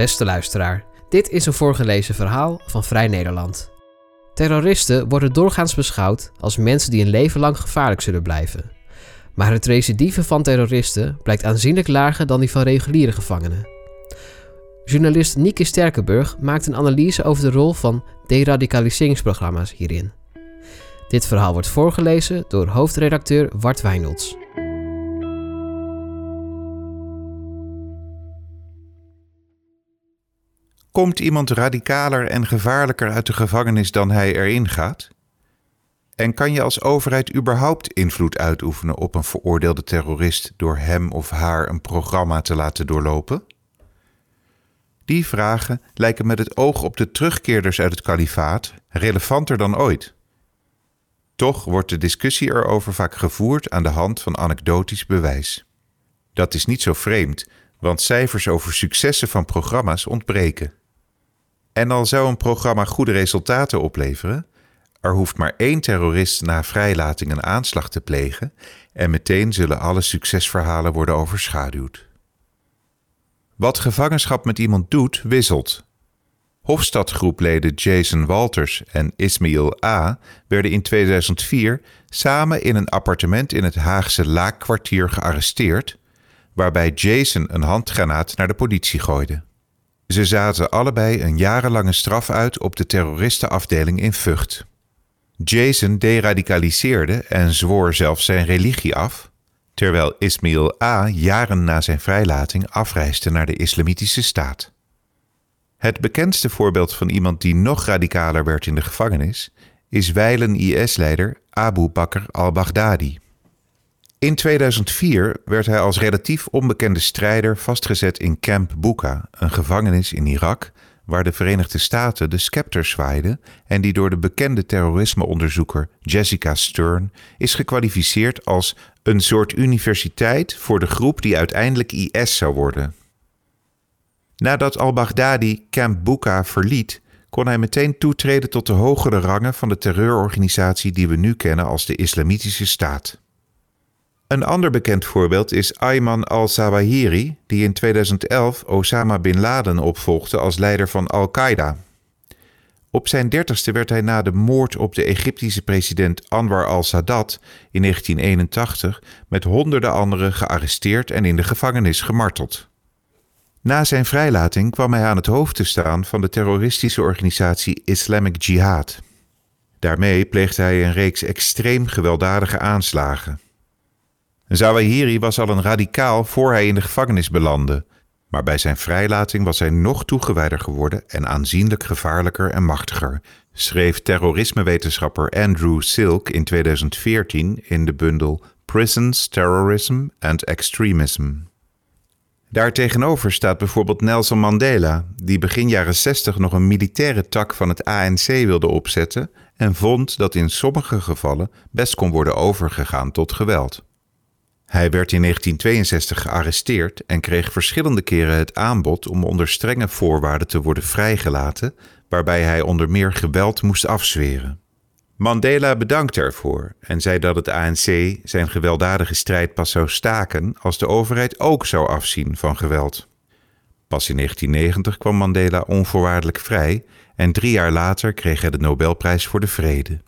Beste luisteraar, dit is een voorgelezen verhaal van Vrij Nederland. Terroristen worden doorgaans beschouwd als mensen die een leven lang gevaarlijk zullen blijven. Maar het recidive van terroristen blijkt aanzienlijk lager dan die van reguliere gevangenen. Journalist Nieke Sterkenburg maakt een analyse over de rol van deradicaliseringsprogramma's hierin. Dit verhaal wordt voorgelezen door hoofdredacteur Wart Wijnolds. Komt iemand radicaler en gevaarlijker uit de gevangenis dan hij erin gaat? En kan je als overheid überhaupt invloed uitoefenen op een veroordeelde terrorist door hem of haar een programma te laten doorlopen? Die vragen lijken met het oog op de terugkeerders uit het kalifaat relevanter dan ooit. Toch wordt de discussie erover vaak gevoerd aan de hand van anekdotisch bewijs. Dat is niet zo vreemd, want cijfers over successen van programma's ontbreken. En al zou een programma goede resultaten opleveren, er hoeft maar één terrorist na vrijlating een aanslag te plegen en meteen zullen alle succesverhalen worden overschaduwd. Wat gevangenschap met iemand doet, wisselt. Hofstadgroepleden Jason Walters en Ismail A. werden in 2004 samen in een appartement in het Haagse Laakkwartier gearresteerd, waarbij Jason een handgranaat naar de politie gooide. Ze zaten allebei een jarenlange straf uit op de terroristenafdeling in Vught. Jason deradicaliseerde en zwoer zelfs zijn religie af, terwijl Ismail A. jaren na zijn vrijlating afreisde naar de Islamitische Staat. Het bekendste voorbeeld van iemand die nog radicaler werd in de gevangenis is wijlen IS-leider Abu Bakr al-Baghdadi. In 2004 werd hij als relatief onbekende strijder vastgezet in Camp Bucca, een gevangenis in Irak, waar de Verenigde Staten de scepter zwaaiden en die door de bekende terrorismeonderzoeker Jessica Stern is gekwalificeerd als een soort universiteit voor de groep die uiteindelijk IS zou worden. Nadat al-Baghdadi Camp Bucca verliet, kon hij meteen toetreden tot de hogere rangen van de terreurorganisatie die we nu kennen als de Islamitische Staat. Een ander bekend voorbeeld is Ayman al-Zawahiri, die in 2011 Osama bin Laden opvolgde als leider van Al-Qaeda. Op zijn dertigste werd hij na de moord op de Egyptische president Anwar al-Sadat in 1981 met honderden anderen gearresteerd en in de gevangenis gemarteld. Na zijn vrijlating kwam hij aan het hoofd te staan van de terroristische organisatie Islamic Jihad. Daarmee pleegde hij een reeks extreem gewelddadige aanslagen. Zawahiri was al een radicaal voor hij in de gevangenis belandde, maar bij zijn vrijlating was hij nog toegewijder geworden en aanzienlijk gevaarlijker en machtiger, schreef terrorismewetenschapper Andrew Silk in 2014 in de bundel Prisons, Terrorism and Extremism. Daartegenover staat bijvoorbeeld Nelson Mandela, die begin jaren 60 nog een militaire tak van het ANC wilde opzetten en vond dat in sommige gevallen best kon worden overgegaan tot geweld. Hij werd in 1962 gearresteerd en kreeg verschillende keren het aanbod om onder strenge voorwaarden te worden vrijgelaten, waarbij hij onder meer geweld moest afzweren. Mandela bedankte ervoor en zei dat het ANC zijn gewelddadige strijd pas zou staken als de overheid ook zou afzien van geweld. Pas in 1990 kwam Mandela onvoorwaardelijk vrij en drie jaar later kreeg hij de Nobelprijs voor de Vrede.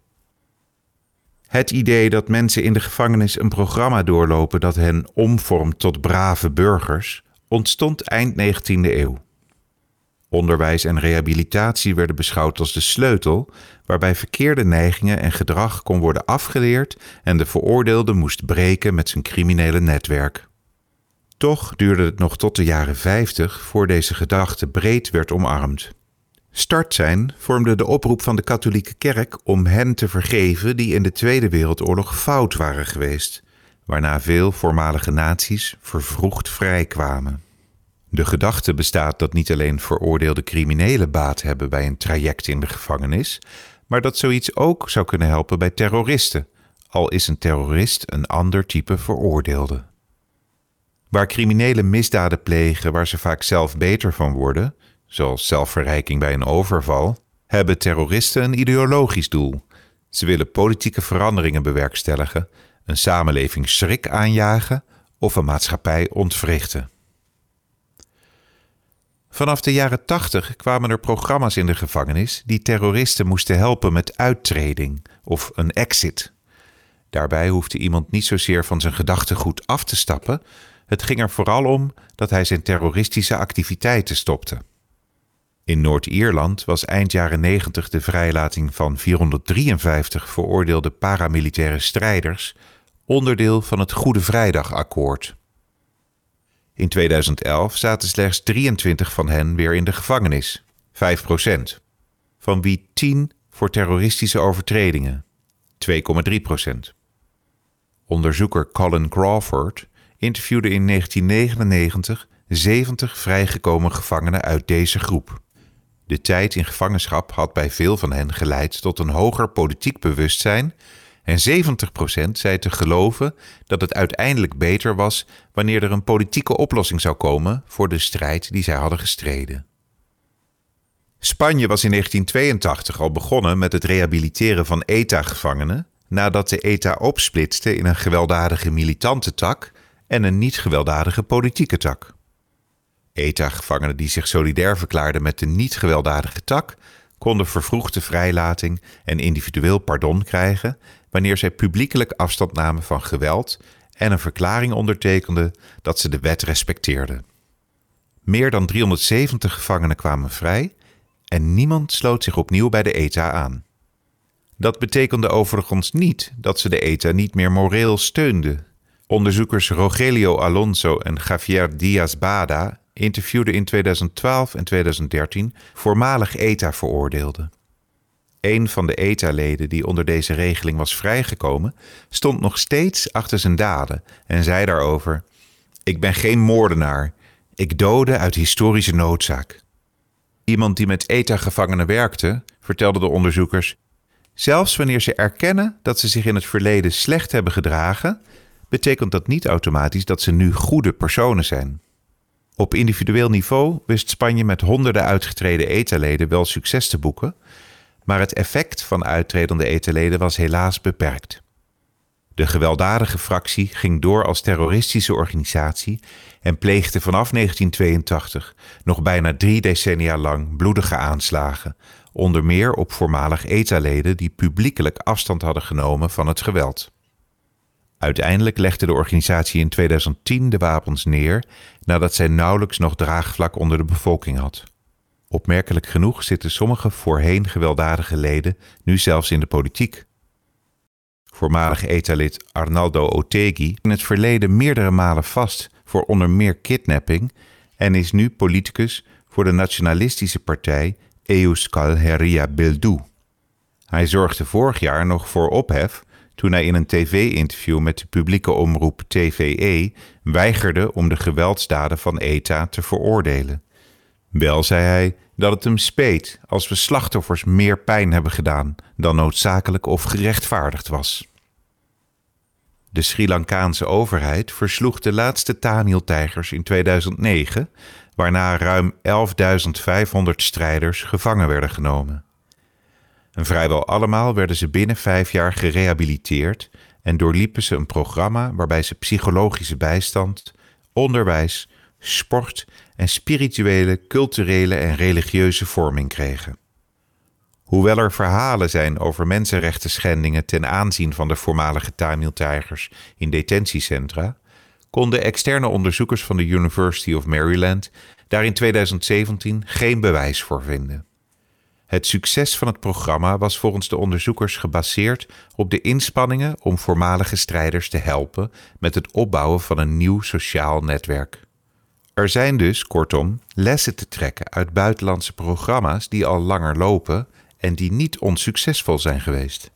Het idee dat mensen in de gevangenis een programma doorlopen dat hen omvormt tot brave burgers ontstond eind 19e eeuw. Onderwijs en rehabilitatie werden beschouwd als de sleutel waarbij verkeerde neigingen en gedrag kon worden afgeleerd en de veroordeelde moest breken met zijn criminele netwerk. Toch duurde het nog tot de jaren 50 voor deze gedachte breed werd omarmd. Start zijn vormde de oproep van de katholieke kerk om hen te vergeven die in de Tweede Wereldoorlog fout waren geweest, waarna veel voormalige naties vervroegd vrijkwamen. De gedachte bestaat dat niet alleen veroordeelde criminelen baat hebben bij een traject in de gevangenis, maar dat zoiets ook zou kunnen helpen bij terroristen, al is een terrorist een ander type veroordeelde. Waar criminelen misdaden plegen waar ze vaak zelf beter van worden, zoals zelfverrijking bij een overval, hebben terroristen een ideologisch doel. Ze willen politieke veranderingen bewerkstelligen, een samenleving schrik aanjagen of een maatschappij ontwrichten. Vanaf de jaren 80 kwamen er programma's in de gevangenis die terroristen moesten helpen met uittreding of een exit. Daarbij hoefde iemand niet zozeer van zijn gedachtegoed af te stappen, het ging er vooral om dat hij zijn terroristische activiteiten stopte. In Noord-Ierland was eind jaren 90 de vrijlating van 453 veroordeelde paramilitaire strijders onderdeel van het Goede Vrijdagakkoord. In 2011 zaten slechts 23 van hen weer in de gevangenis, 5% van wie 10 voor terroristische overtredingen, 2,3% Onderzoeker Colin Crawford interviewde in 1999 70 vrijgekomen gevangenen uit deze groep. De tijd in gevangenschap had bij veel van hen geleid tot een hoger politiek bewustzijn en 70% zei te geloven dat het uiteindelijk beter was wanneer er een politieke oplossing zou komen voor de strijd die zij hadden gestreden. Spanje was in 1982 al begonnen met het rehabiliteren van ETA-gevangenen nadat de ETA opsplitste in een gewelddadige militante tak en een niet gewelddadige politieke tak. ETA-gevangenen die zich solidair verklaarden met de niet gewelddadige tak konden vervroegde vrijlating en individueel pardon krijgen wanneer zij publiekelijk afstand namen van geweld en een verklaring ondertekenden dat ze de wet respecteerden. Meer dan 370 gevangenen kwamen vrij en niemand sloot zich opnieuw bij de ETA aan. Dat betekende overigens niet dat ze de ETA niet meer moreel steunden. Onderzoekers Rogelio Alonso en Javier Diaz Bada interviewden in 2012 en 2013 voormalig ETA-veroordeelden. Een van de ETA-leden die onder deze regeling was vrijgekomen, stond nog steeds achter zijn daden en zei daarover: Ik ben geen moordenaar, ik dode uit historische noodzaak. Iemand die met ETA-gevangenen werkte, vertelde de onderzoekers: Zelfs wanneer ze erkennen dat ze zich in het verleden slecht hebben gedragen, betekent dat niet automatisch dat ze nu goede personen zijn. Op individueel niveau wist Spanje met honderden uitgetreden ETA-leden wel succes te boeken, maar het effect van uittredende ETA-leden was helaas beperkt. De gewelddadige fractie ging door als terroristische organisatie en pleegde vanaf 1982 nog bijna drie decennia lang bloedige aanslagen, onder meer op voormalig ETA-leden die publiekelijk afstand hadden genomen van het geweld. Uiteindelijk legde de organisatie in 2010 de wapens neer nadat zij nauwelijks nog draagvlak onder de bevolking had. Opmerkelijk genoeg zitten sommige voorheen gewelddadige leden nu zelfs in de politiek. Voormalig ETA-lid Arnaldo Otegi in het verleden meerdere malen vast voor onder meer kidnapping en is nu politicus voor de nationalistische partij Euskal Herria Bildu. Hij zorgde vorig jaar nog voor ophef toen hij in een tv-interview met de publieke omroep TVE weigerde om de geweldsdaden van ETA te veroordelen. Wel zei hij dat het hem speet als we slachtoffers meer pijn hebben gedaan dan noodzakelijk of gerechtvaardigd was. De Sri Lankaanse overheid versloeg de laatste Tamil-tijgers in 2009, waarna ruim 11.500 strijders gevangen werden genomen. En vrijwel allemaal werden ze binnen vijf jaar gerehabiliteerd en doorliepen ze een programma waarbij ze psychologische bijstand, onderwijs, sport en spirituele, culturele en religieuze vorming kregen. Hoewel er verhalen zijn over mensenrechten schendingen ten aanzien van de voormalige Tamil-tijgers in detentiecentra, konden externe onderzoekers van de University of Maryland daar in 2017 geen bewijs voor vinden. Het succes van het programma was volgens de onderzoekers gebaseerd op de inspanningen om voormalige strijders te helpen met het opbouwen van een nieuw sociaal netwerk. Er zijn dus, kortom, lessen te trekken uit buitenlandse programma's die al langer lopen en die niet onsuccesvol zijn geweest.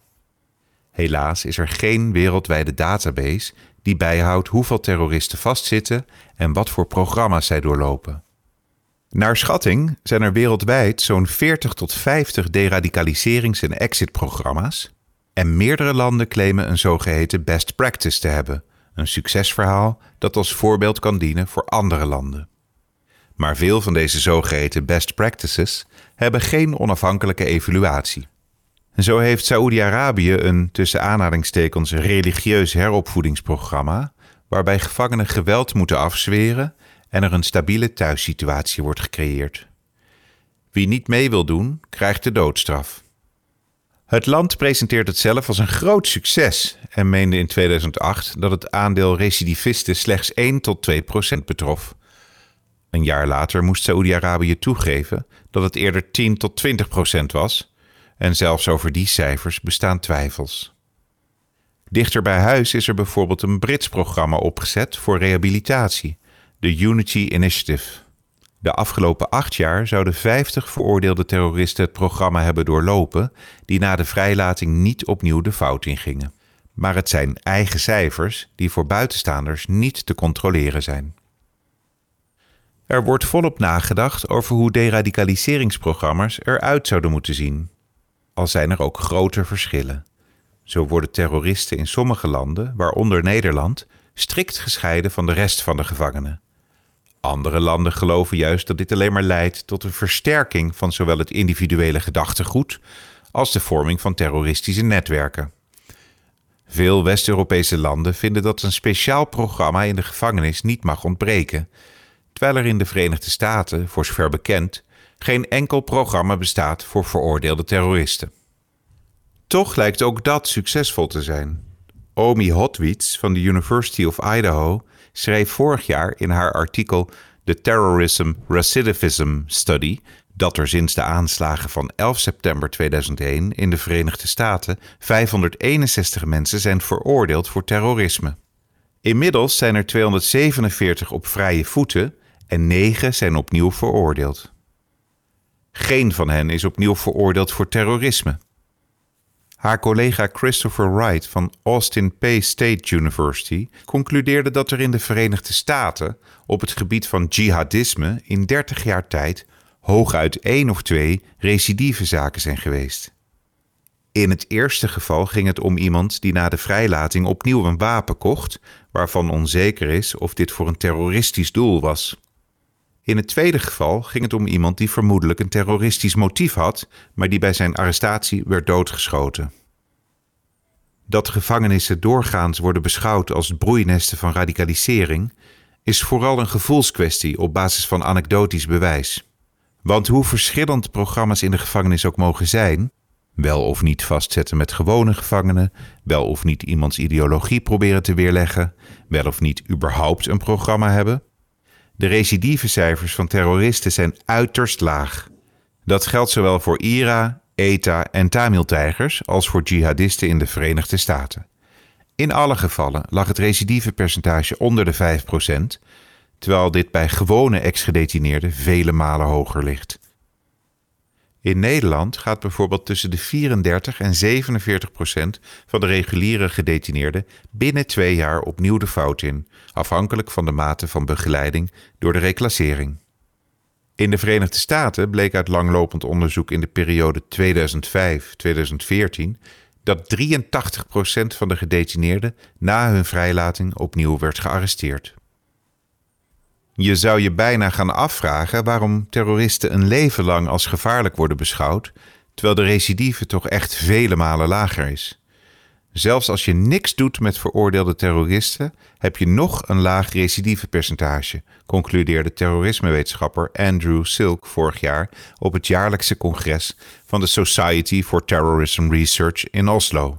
Helaas is er geen wereldwijde database die bijhoudt hoeveel terroristen vastzitten en wat voor programma's zij doorlopen. Naar schatting zijn er wereldwijd zo'n 40 tot 50 deradicaliserings- en exitprogramma's en meerdere landen claimen een zogeheten best practice te hebben, een succesverhaal dat als voorbeeld kan dienen voor andere landen. Maar veel van deze zogeheten best practices hebben geen onafhankelijke evaluatie. Zo heeft Saoedi-Arabië een tussen aanhalingstekens religieus heropvoedingsprogramma, waarbij gevangenen geweld moeten afzweren en er een stabiele thuissituatie wordt gecreëerd. Wie niet mee wil doen, krijgt de doodstraf. Het land presenteert het zelf als een groot succes en meende in 2008 dat het aandeel recidivisten slechts 1 tot 2 procent betrof. Een jaar later moest Saoedi-Arabië toegeven dat het eerder 10 tot 20 procent was, en zelfs over die cijfers bestaan twijfels. Dichter bij huis is er bijvoorbeeld een Brits programma opgezet voor rehabilitatie, de Unity Initiative. De afgelopen acht jaar zouden 50 veroordeelde terroristen het programma hebben doorlopen, die na de vrijlating niet opnieuw de fout ingingen. Maar het zijn eigen cijfers die voor buitenstaanders niet te controleren zijn. Er wordt volop nagedacht over hoe deradicaliseringsprogramma's eruit zouden moeten zien. Al zijn er ook grote verschillen. Zo worden terroristen in sommige landen, waaronder Nederland, strikt gescheiden van de rest van de gevangenen. Andere landen geloven juist dat dit alleen maar leidt tot een versterking van zowel het individuele gedachtegoed als de vorming van terroristische netwerken. Veel West-Europese landen vinden dat een speciaal programma in de gevangenis niet mag ontbreken, terwijl er in de Verenigde Staten, voor zover bekend, geen enkel programma bestaat voor veroordeelde terroristen. Toch lijkt ook dat succesvol te zijn. Omi Hotwitz van de University of Idaho schreef vorig jaar in haar artikel The Terrorism Recidivism Study dat er sinds de aanslagen van 11 september 2001 in de Verenigde Staten 561 mensen zijn veroordeeld voor terrorisme. Inmiddels zijn er 247 op vrije voeten en 9 zijn opnieuw veroordeeld. Geen van hen is opnieuw veroordeeld voor terrorisme. Haar collega Christopher Wright van Austin Peay State University concludeerde dat er in de Verenigde Staten op het gebied van jihadisme in 30 jaar tijd hooguit één of twee recidieve zaken zijn geweest. In het eerste geval ging het om iemand die na de vrijlating opnieuw een wapen kocht, waarvan onzeker is of dit voor een terroristisch doel was. In het tweede geval ging het om iemand die vermoedelijk een terroristisch motief had, maar die bij zijn arrestatie werd doodgeschoten. Dat gevangenissen doorgaans worden beschouwd als broeinesten van radicalisering, is vooral een gevoelskwestie op basis van anekdotisch bewijs. Want hoe verschillend programma's in de gevangenis ook mogen zijn, wel of niet vastzetten met gewone gevangenen, wel of niet iemands ideologie proberen te weerleggen, wel of niet überhaupt een programma hebben, de recidivecijfers van terroristen zijn uiterst laag. Dat geldt zowel voor IRA, ETA en Tamil-tijgers als voor jihadisten in de Verenigde Staten. In alle gevallen lag het recidivepercentage onder de 5%, terwijl dit bij gewone ex-gedetineerden vele malen hoger ligt. In Nederland gaat bijvoorbeeld tussen de 34 en 47 procent van de reguliere gedetineerden binnen twee jaar opnieuw de fout in, afhankelijk van de mate van begeleiding door de reclassering. In de Verenigde Staten bleek uit langlopend onderzoek in de periode 2005-2014 dat 83 procent van de gedetineerden na hun vrijlating opnieuw werd gearresteerd. Je zou je bijna gaan afvragen waarom terroristen een leven lang als gevaarlijk worden beschouwd, terwijl de recidive toch echt vele malen lager is. Zelfs als je niks doet met veroordeelde terroristen, heb je nog een laag recidivepercentage, concludeerde terrorismewetenschapper Andrew Silk vorig jaar op het jaarlijkse congres van de Society for Terrorism Research in Oslo.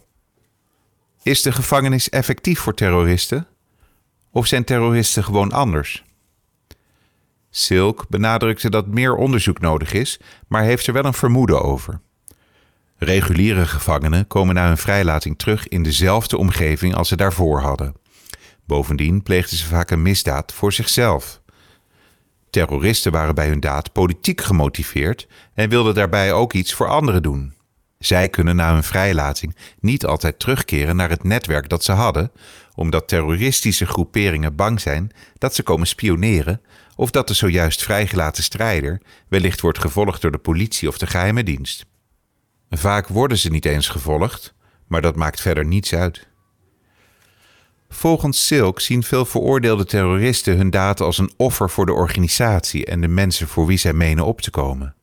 Is de gevangenis effectief voor terroristen? Of zijn terroristen gewoon anders? Silk benadrukte dat meer onderzoek nodig is, maar heeft er wel een vermoeden over. Reguliere gevangenen komen na hun vrijlating terug in dezelfde omgeving als ze daarvoor hadden. Bovendien pleegden ze vaak een misdaad voor zichzelf. Terroristen waren bij hun daad politiek gemotiveerd en wilden daarbij ook iets voor anderen doen. Zij kunnen na hun vrijlating niet altijd terugkeren naar het netwerk dat ze hadden, omdat terroristische groeperingen bang zijn dat ze komen spioneren of dat de zojuist vrijgelaten strijder wellicht wordt gevolgd door de politie of de geheime dienst. Vaak worden ze niet eens gevolgd, maar dat maakt verder niets uit. Volgens Silk zien veel veroordeelde terroristen hun daad als een offer voor de organisatie en de mensen voor wie zij menen op te komen.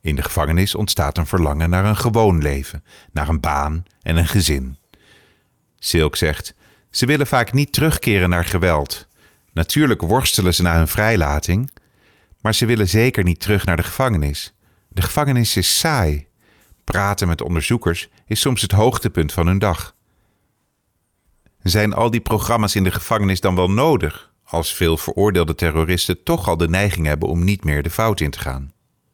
In de gevangenis ontstaat een verlangen naar een gewoon leven, naar een baan en een gezin. Silk zegt: ze willen vaak niet terugkeren naar geweld, Natuurlijk worstelen ze na hun vrijlating, maar ze willen zeker niet terug naar de gevangenis. De gevangenis is saai. Praten met onderzoekers is soms het hoogtepunt van hun dag. Zijn al die programma's in de gevangenis dan wel nodig, als veel veroordeelde terroristen toch al de neiging hebben om niet meer de fout in te gaan?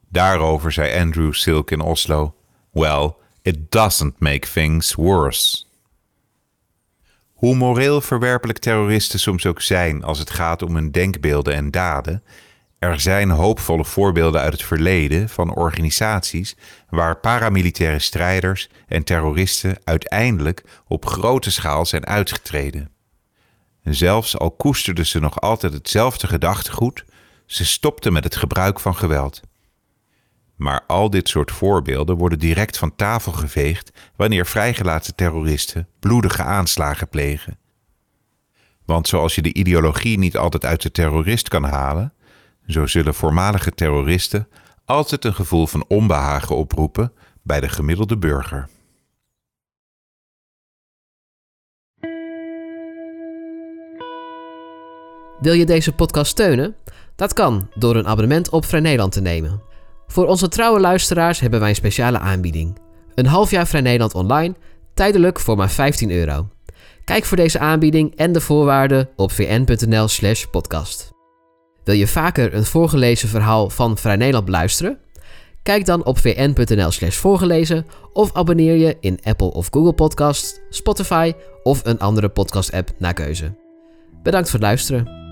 Daarover zei Andrew Silk in Oslo: Well, it doesn't make things worse. Hoe moreel verwerpelijk terroristen soms ook zijn als het gaat om hun denkbeelden en daden, er zijn hoopvolle voorbeelden uit het verleden van organisaties waar paramilitaire strijders en terroristen uiteindelijk op grote schaal zijn uitgetreden. zelfs al koesterden ze nog altijd hetzelfde gedachtegoed, ze stopten met het gebruik van geweld. Maar al dit soort voorbeelden worden direct van tafel geveegd wanneer vrijgelaten terroristen bloedige aanslagen plegen. Want zoals je de ideologie niet altijd uit de terrorist kan halen, zo zullen voormalige terroristen altijd een gevoel van onbehagen oproepen bij de gemiddelde burger. Wil je deze podcast steunen? Dat kan door een abonnement op Vrij Nederland te nemen. Voor onze trouwe luisteraars hebben wij een speciale aanbieding. Een half jaar Vrij Nederland online, tijdelijk voor maar 15 euro. Kijk voor deze aanbieding en de voorwaarden op vn.nl/slash podcast. Wil je vaker een voorgelezen verhaal van Vrij Nederland beluisteren? Kijk dan op vn.nl/slash voorgelezen of abonneer je in Apple of Google Podcasts, Spotify of een andere podcast-app naar keuze. Bedankt voor het luisteren.